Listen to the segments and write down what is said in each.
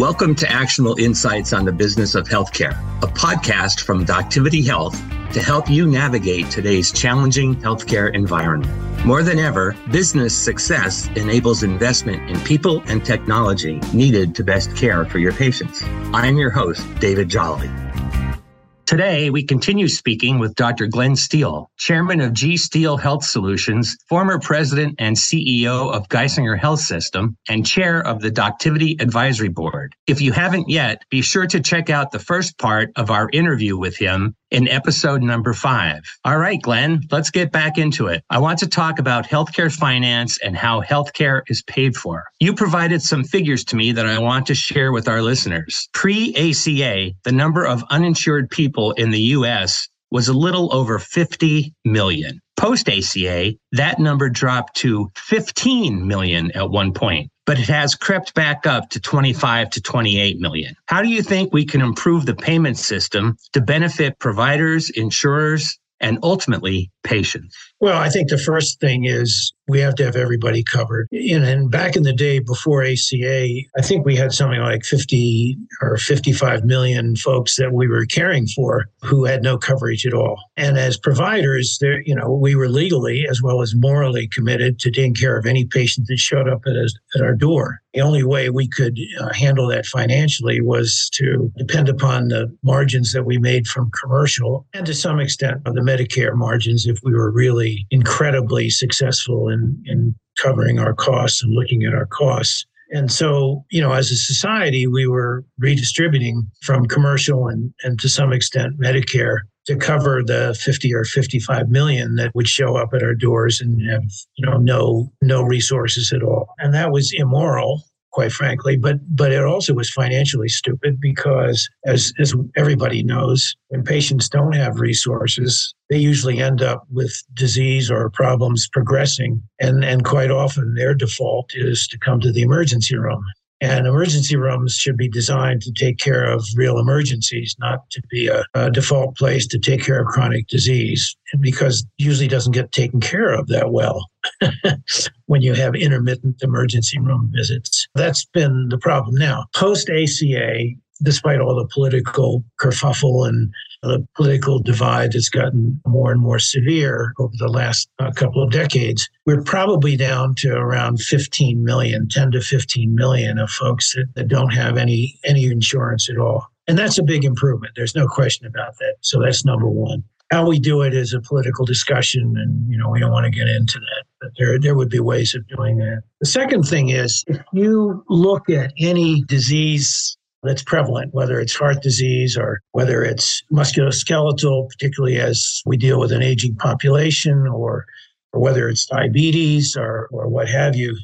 Welcome to Actionable Insights on the Business of Healthcare, a podcast from Doctivity Health to help you navigate today's challenging healthcare environment. More than ever, business success enables investment in people and technology needed to best care for your patients. I'm your host, David Jolley. Today, we continue speaking with Dr. Glenn Steele, chairman of G Steele Health Solutions, former president and CEO of Geisinger Health System, and chair of the Doctivity Advisory Board. If you haven't yet, be sure to check out the first part of our interview with him in episode number five. All right, Glenn, let's get back into it. I want to talk about healthcare finance and how healthcare is paid for. You provided some figures to me that I want to share with our listeners. Pre ACA, the number of uninsured people in the US was a little over 50 million. Post ACA, that number dropped to 15 million at one point, but it has crept back up to 25 to 28 million. How do you think we can improve the payment system to benefit providers, insurers, and ultimately patients? Well, I think the first thing is we have to have everybody covered. And back in the day before ACA, I think we had something like 50 or 55 million folks that we were caring for who had no coverage at all. And as providers, there, you know, we were legally as well as morally committed to taking care of any patient that showed up at, us, at our door. The only way we could uh, handle that financially was to depend upon the margins that we made from commercial and to some extent the Medicare margins if we were really incredibly successful in, in covering our costs and looking at our costs. And so, you know, as a society, we were redistributing from commercial and, and to some extent Medicare to cover the 50 or 55 million that would show up at our doors and have, you know, no no resources at all. And that was immoral quite frankly. But but it also was financially stupid because, as as everybody knows, when patients don't have resources, they usually end up with disease or problems progressing, and and quite often their default is to come to the emergency room. And emergency rooms should be designed to take care of real emergencies, not to be a, a, default place to take care of chronic disease, because usually doesn't get taken care of that well when you have intermittent emergency room visits. That's been the problem now. Post ACA, despite all the political kerfuffle and the political divide that's gotten more and more severe over the last uh, couple of decades, we're probably down to around 15 million, 10 to 15 million of folks that, that don't have any any insurance at all. And that's a big improvement. There's no question about that. So that's number one. How we do it is a political discussion, and you know we don't want to get into that. But there, there would be ways of doing that. The second thing is, if you look at any disease that's prevalent, whether it's heart disease or whether it's musculoskeletal, particularly as we deal with an aging population, or, or whether it's diabetes or, or what have you.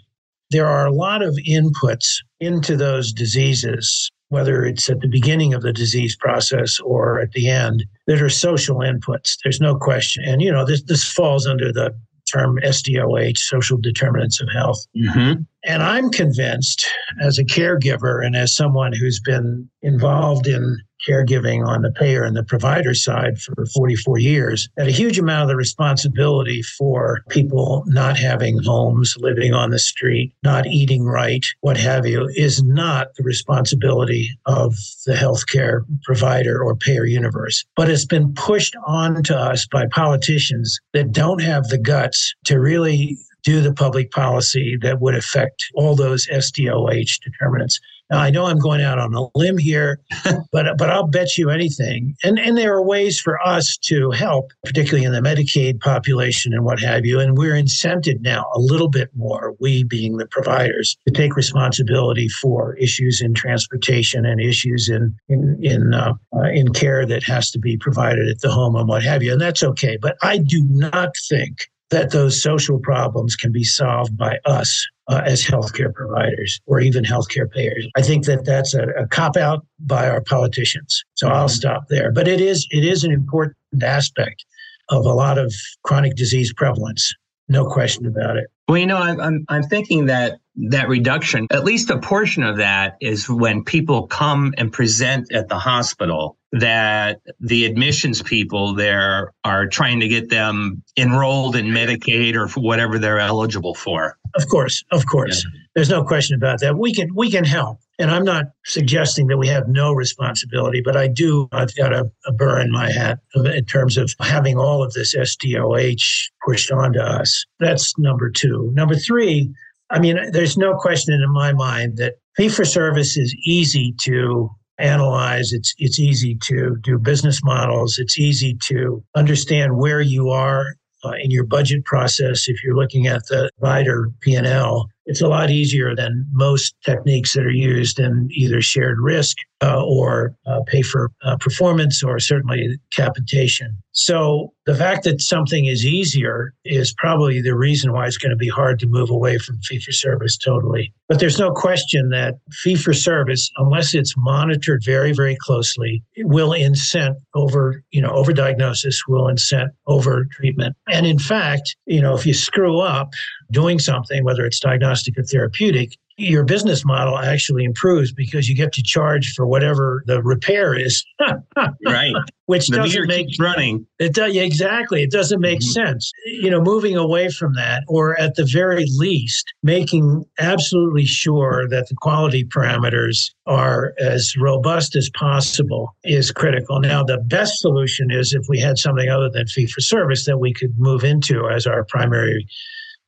There are a lot of inputs into those diseases, whether it's at the beginning of the disease process or at the end, that are social inputs. There's no question. And, you know, this, this falls under the term SDOH, social determinants of health. Mm-hmm. And I'm convinced, as a caregiver and as someone who's been involved in caregiving on the payer and the provider side for 44 years, that a huge amount of the responsibility for people not having homes, living on the street, not eating right, what have you, is not the responsibility of the healthcare provider or payer universe. But it's been pushed on to us by politicians that don't have the guts to really do the public policy that would affect all those SDOH determinants. Now I know I'm going out on a limb here, but but I'll bet you anything. And and there are ways for us to help, particularly in the Medicaid population and what have you. And we're incented now a little bit more, we being the providers, to take responsibility for issues in transportation and issues in in in uh, uh, in care that has to be provided at the home and what have you. And that's okay. But I do not think that those social problems can be solved by us uh, as healthcare providers or even healthcare payers. I think that that's a, a cop out by our politicians. So I'll mm-hmm. stop there. But it is it is an important aspect of a lot of chronic disease prevalence. No question about it. Well, you know, I'm, I'm, I'm thinking that that reduction, at least a portion of that is when people come and present at the hospital that the admissions people there are trying to get them enrolled in Medicaid or whatever they're eligible for. Of course, of course. Yeah. There's no question about that. We can we can help. And I'm not suggesting that we have no responsibility, but I do, I've got a, a burr in my hat in terms of having all of this SDOH pushed onto us. That's number two. Number three, I mean, there's no question in my mind that fee for service is easy to analyze. It's it's easy to do business models. It's easy to understand where you are uh, in your budget process if you're looking at the provider P&L it's a lot easier than most techniques that are used in either shared risk uh, or uh, pay for uh, performance or certainly capitation. So the fact that something is easier is probably the reason why it's going to be hard to move away from fee for service totally. But there's no question that fee for service, unless it's monitored very, very closely, will incent over, you know, over diagnosis, will incent over treatment. And in fact, you know, if you screw up doing something, whether it's diagnostic or therapeutic, your business model actually improves because you get to charge for whatever the repair is. right. Which the doesn't make running. It does yeah, exactly. It doesn't make mm-hmm. sense. You know, moving away from that, or at the very least, making absolutely sure that the quality parameters are as robust as possible is critical. Now, the best solution is if we had something other than fee for service that we could move into as our primary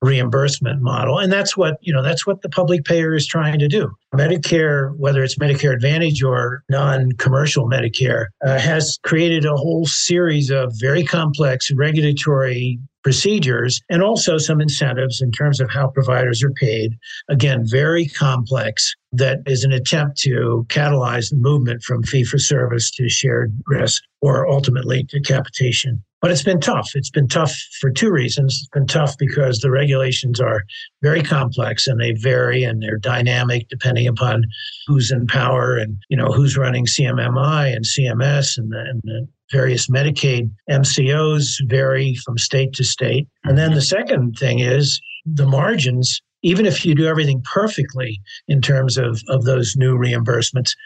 reimbursement model. And that's what you know that's what the public payer is trying to do. Medicare whether it's medicare advantage or non-commercial medicare uh, has created a whole series of very complex regulatory procedures and also some incentives in terms of how providers are paid. Again very complex that is an attempt to catalyze the movement from fee for service to shared risk or ultimately to capitation but it's been tough. It's been tough for two reasons. It's been tough because the regulations are very complex and they vary and they're dynamic depending upon who's in power and you know who's running CMMI and CMS and the, and the various Medicaid MCOs vary from state to state. And then the second thing is the margins. Even if you do everything perfectly in terms of, of those new reimbursements,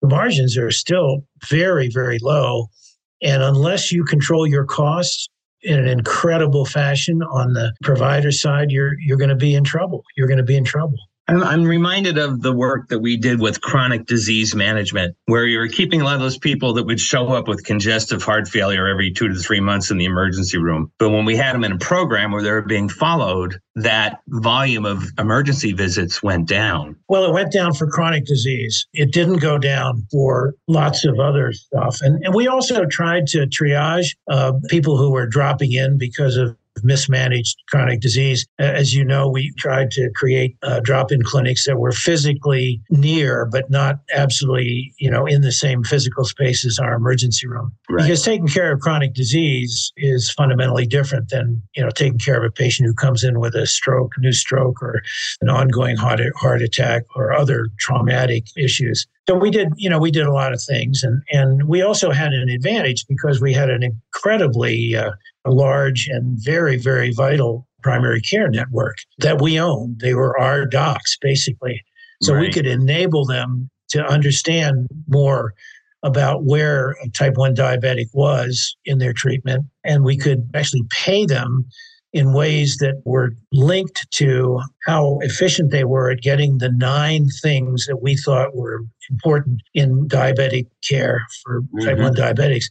the margins are still very, very low and unless you control your costs in an incredible fashion on the provider side, you're you're going to be in trouble. You're going to be in trouble. I'm, I'm reminded of the work that we did with chronic disease management, where you were keeping a lot of those people that would show up with congestive heart failure every two to three months in the emergency room. But when we had them in a program where they were being followed, that volume of emergency visits went down. Well, it went down for chronic disease. It didn't go down for lots of other stuff. And, and we also tried to triage uh, people who were dropping in because of mismanaged chronic disease. As you know, we tried to create uh, drop-in clinics that were physically near, but not absolutely, you know, in the same physical space as our emergency room. Right. Because taking care of chronic disease is fundamentally different than, you know, taking care of a patient who comes in with a stroke, new stroke, or an ongoing heart heart attack, or other traumatic issues. So we did, you know, we did a lot of things, and and we also had an advantage because we had an incredibly uh, large and very very vital primary care network that we owned. They were our docs basically, so right. we could enable them to understand more about where a type 1 diabetic was in their treatment and we could actually pay them in ways that were linked to how efficient they were at getting the nine things that we thought were important in diabetic care for mm-hmm. type 1 diabetics.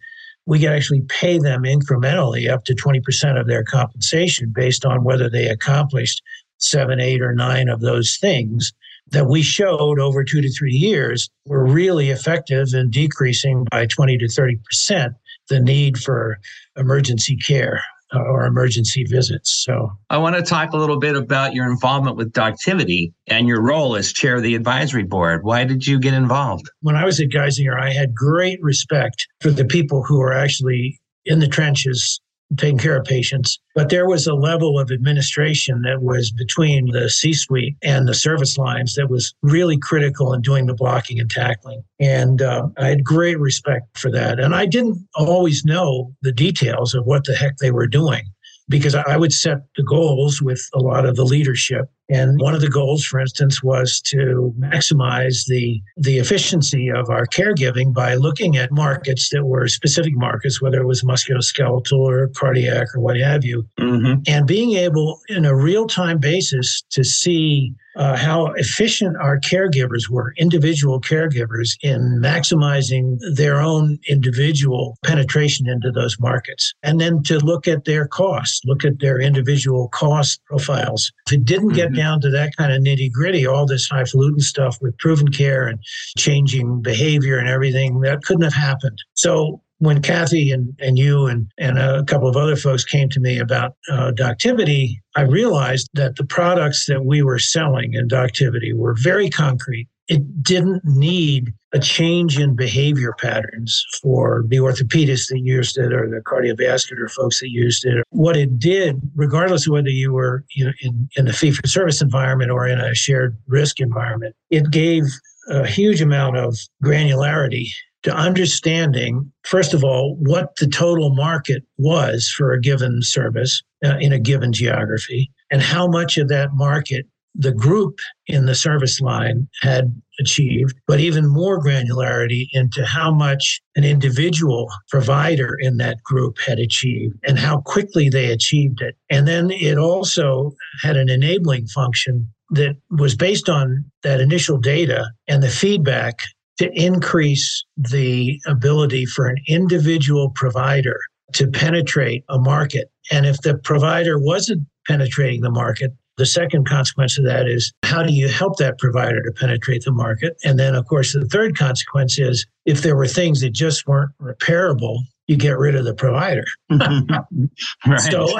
We could actually pay them incrementally up to 20% of their compensation based on whether they accomplished seven, eight, or nine of those things that we showed over two to three years were really effective in decreasing by 20 to 30% the need for emergency care or emergency visits. So I want to talk a little bit about your involvement with Doctivity and your role as chair of the advisory board. Why did you get involved? When I was at Geisinger, I had great respect for the people who are actually in the trenches taking care of patients. But there was a level of administration that was between the C suite and the service lines that was really critical in doing the blocking and tackling. And uh, I had great respect for that. And I didn't always know the details of what the heck they were doing because I would set the goals with a lot of the leadership. And one of the goals, for instance, was to maximize the, the efficiency of our caregiving by looking at markets that were specific markets, whether it was musculoskeletal or cardiac or what have you, mm-hmm. and being able in a real time basis to see uh, how efficient our caregivers were, individual caregivers, in maximizing their own individual penetration into those markets. And then to look at their costs, look at their individual cost profiles. If it didn't get mm-hmm. down to that kind of nitty gritty, all this highfalutin stuff with proven care and changing behavior and everything, that couldn't have happened. So when Kathy and, and you and, and a couple of other folks came to me about uh, Doctivity, I realized that the products that we were selling in Doctivity were very concrete. It didn't need a change in behavior patterns for the orthopedists that used it or the cardiovascular folks that used it. What it did, regardless of whether you were you know, in, in a fee for service environment or in a shared risk environment, it gave a huge amount of granularity to understanding, first of all, what the total market was for a given service uh, in a given geography, and how much of that market the group in the service line had achieved, but even more granularity into how much an individual provider in that group had achieved and how quickly they achieved it. And then it also had an enabling function that was based on that initial data and the feedback to increase the ability for an individual provider to penetrate a market. And if the provider wasn't penetrating the market, the second consequence of that is how do you help that provider to penetrate the market? And then, of course, the third consequence is if there were things that just weren't repairable, you get rid of the provider. right. So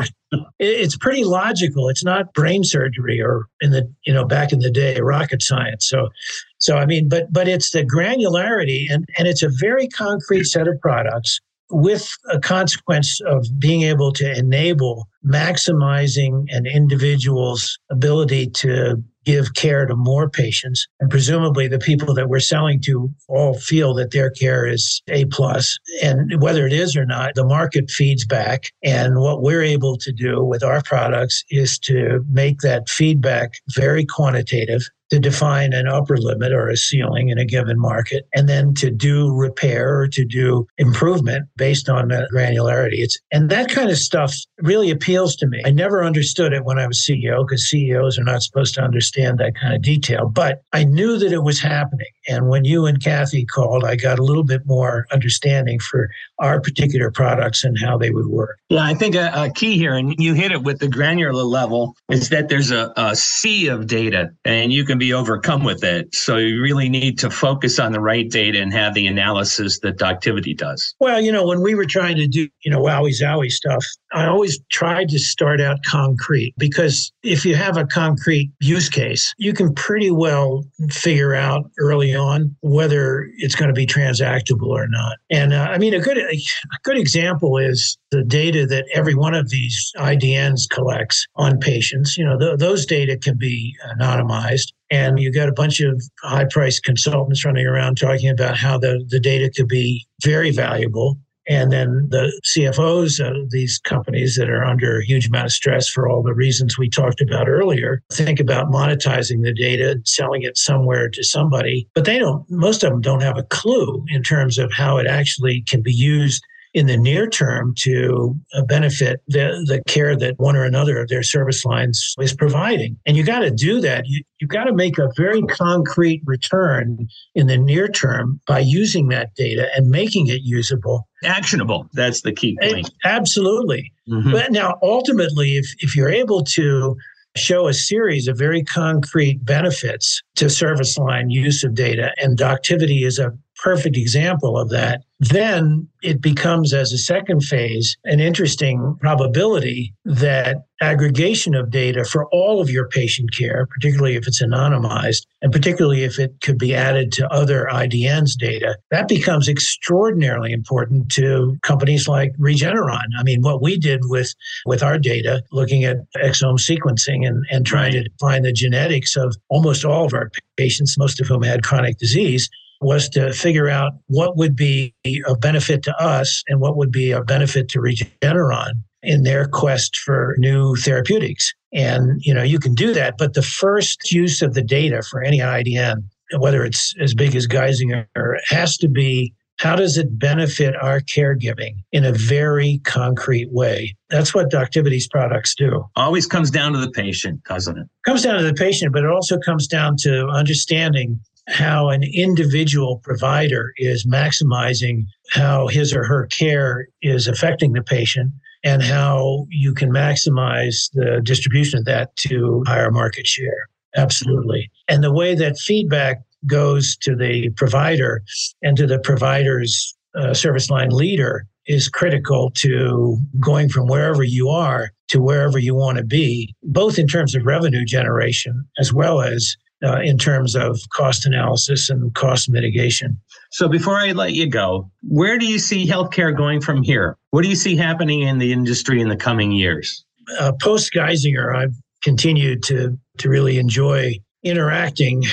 it's pretty logical. It's not brain surgery or in the, you know, back in the day, rocket science. So so I mean, but but it's the granularity and and it's a very concrete set of products with a consequence of being able to enable maximizing an individual's ability to give care to more patients. And presumably the people that we're selling to all feel that their care is a plus. And whether it is or not the market feeds back. And what we're able to do with our products is to make that feedback very quantitative to define an upper limit or a ceiling in a given market, and then to do repair or to do improvement based on granularity. It's and that kind of stuff really appeals to me. I never understood it when I was CEO because CEOs are not supposed to understand that kind of detail, but I knew that it was happening. And when you and Kathy called, I got a little bit more understanding for our particular products and how they would work. Yeah, I think a, a key here, and you hit it with the granular level, is that there's a, a sea of data, and you can be overcome with it. So you really need to focus on the right data and have the analysis that Doctivity does. Well, you know, when we were trying to do, you know, wowie zowie stuff, I always tried to start out concrete because if you have a concrete use case, you can pretty well figure out early on whether it's going to be transactable or not. And uh, I mean, a good a good example is the data that every one of these IDNs collects on patients. You know, th- those data can be anonymized and you got a bunch of high priced consultants running around talking about how the, the data could be very valuable. And then the CFOs of these companies that are under a huge amount of stress for all the reasons we talked about earlier think about monetizing the data and selling it somewhere to somebody. But they don't, most of them don't have a clue in terms of how it actually can be used in the near term to uh, benefit the, the care that one or another of their service lines is providing. And you got to do that. You, you got to make a very concrete return in the near term by using that data and making it usable. Actionable. That's the key point. It, absolutely. Mm-hmm. But now, ultimately, if, if you're able to show a series of very concrete benefits to service line use of data, and Doctivity is a perfect example of that, then it becomes, as a second phase, an interesting probability that aggregation of data for all of your patient care, particularly if it's anonymized, and particularly if it could be added to other IDN's data, that becomes extraordinarily important to companies like Regeneron. I mean, what we did with, with our data, looking at exome sequencing and, and trying to find the genetics of almost all of our patients, most of whom had chronic disease, was to figure out what would be a benefit to us and what would be a benefit to Regeneron in their quest for new therapeutics. And you know, you can do that, but the first use of the data for any IDN, whether it's as big as Geisinger, has to be How does it benefit our caregiving in a very concrete way? That's what Doctivity's products do. Always comes down to the patient, doesn't it? Comes down to the patient, but it also comes down to understanding how an individual provider is maximizing how his or her care is affecting the patient and how you can maximize the distribution of that to higher market share. Absolutely. And the way that feedback goes to the provider and to the provider's uh, service line leader is critical to going from wherever you are to wherever you want to be, both in terms of revenue generation as well as uh, in terms of cost analysis and cost mitigation. So, before I let you go, where do you see healthcare going from here? What do you see happening in the industry in the coming years? Uh, Post Geisinger, I've continued to to really enjoy interacting,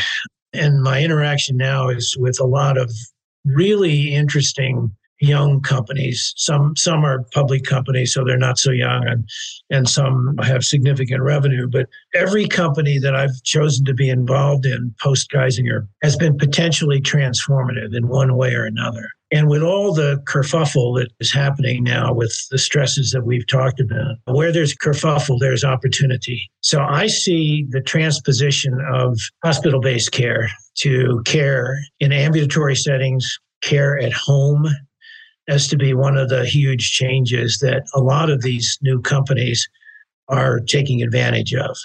and my interaction now is with a lot of really interesting young companies. Some some are public companies, so they're not so young, and and some have significant revenue. But every company that I've chosen to be involved in post Geisinger has been potentially transformative in one way or another. And with all the kerfuffle that is happening now with the stresses that we've talked about, where there's kerfuffle, there's opportunity. So I see the transposition of hospital based care to care in ambulatory settings, care at home, as to be one of the huge changes that a lot of these new companies are taking advantage of.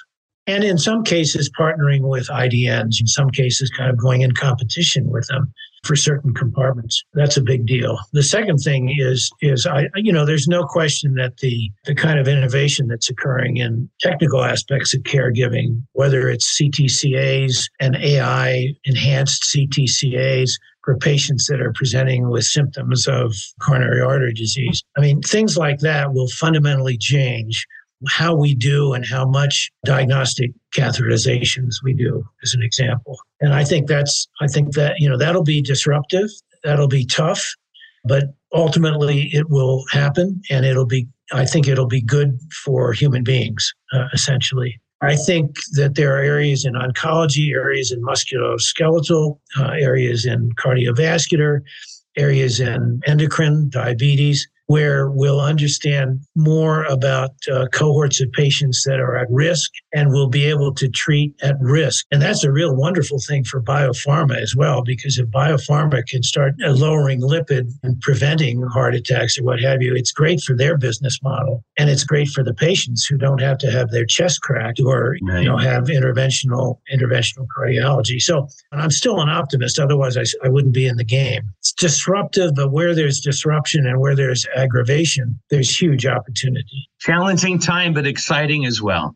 And in some cases, partnering with IDNs, in some cases, kind of going in competition with them for certain compartments. That's a big deal. The second thing is, is I, you know, there's no question that the, the kind of innovation that's occurring in technical aspects of caregiving, whether it's CTCAs and AI enhanced CTCAs, for patients that are presenting with symptoms of coronary artery disease. I mean, things like that will fundamentally change how we do and how much diagnostic catheterizations we do as an example. And I think that's I think that you know that'll be disruptive, that'll be tough, but ultimately it will happen and it'll be I think it'll be good for human beings uh, essentially. I think that there are areas in oncology, areas in musculoskeletal, uh, areas in cardiovascular, areas in endocrine, diabetes, where we'll understand more about uh, cohorts of patients that are at risk and we'll be able to treat at risk. And that's a real wonderful thing for biopharma as well, because if biopharma can start uh, lowering lipid and preventing heart attacks or what have you, it's great for their business model. And it's great for the patients who don't have to have their chest cracked or you know have interventional interventional cardiology. So and I'm still an optimist. Otherwise, I, I wouldn't be in the game. It's disruptive, but where there's disruption and where there's aggravation, there's huge opportunity. Challenging time, but exciting as well.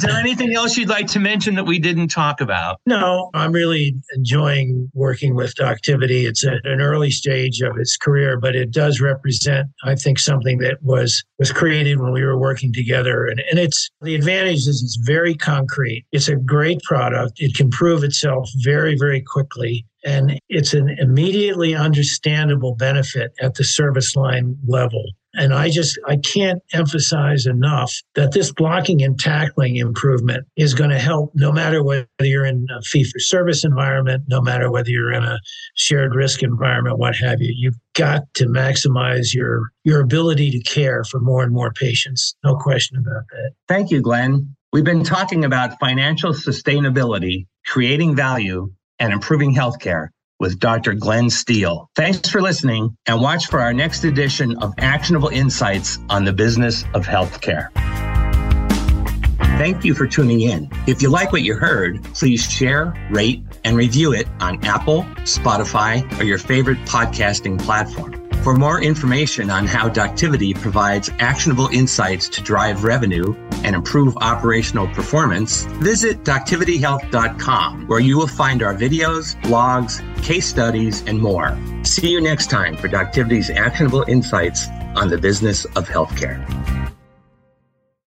Is there anything else you'd like to mention that we didn't talk about? No, I'm really enjoying working with Doctivity. It's at an early stage of its career, but it does represent, I think, something that was was created when we were working together. And, and it's the advantage is it's very concrete. It's a great product. It can prove itself very, very quickly. And it's an immediately understandable benefit at the service line level. And I just, I can't emphasize enough that this blocking and tackling improvement is going to help no matter whether you're in a fee for service environment, no matter whether you're in a shared risk environment, what have you. You've got to maximize your, your ability to care for more and more patients. No question about that. Thank you, Glenn. We've been talking about financial sustainability, creating value, and improving healthcare with Dr. Glenn Steele. Thanks for listening and watch for our next edition of Actionable Insights on the Business of Healthcare. Thank you for tuning in. If you like what you heard, please share, rate, and review it on Apple, Spotify, or your favorite podcasting platform. For more information on how Doctivity provides actionable insights to drive revenue and improve operational performance, visit doctivityhealth.com, where you will find our videos, blogs, case studies, and more. See you next time for Doctivity's actionable insights on the business of healthcare.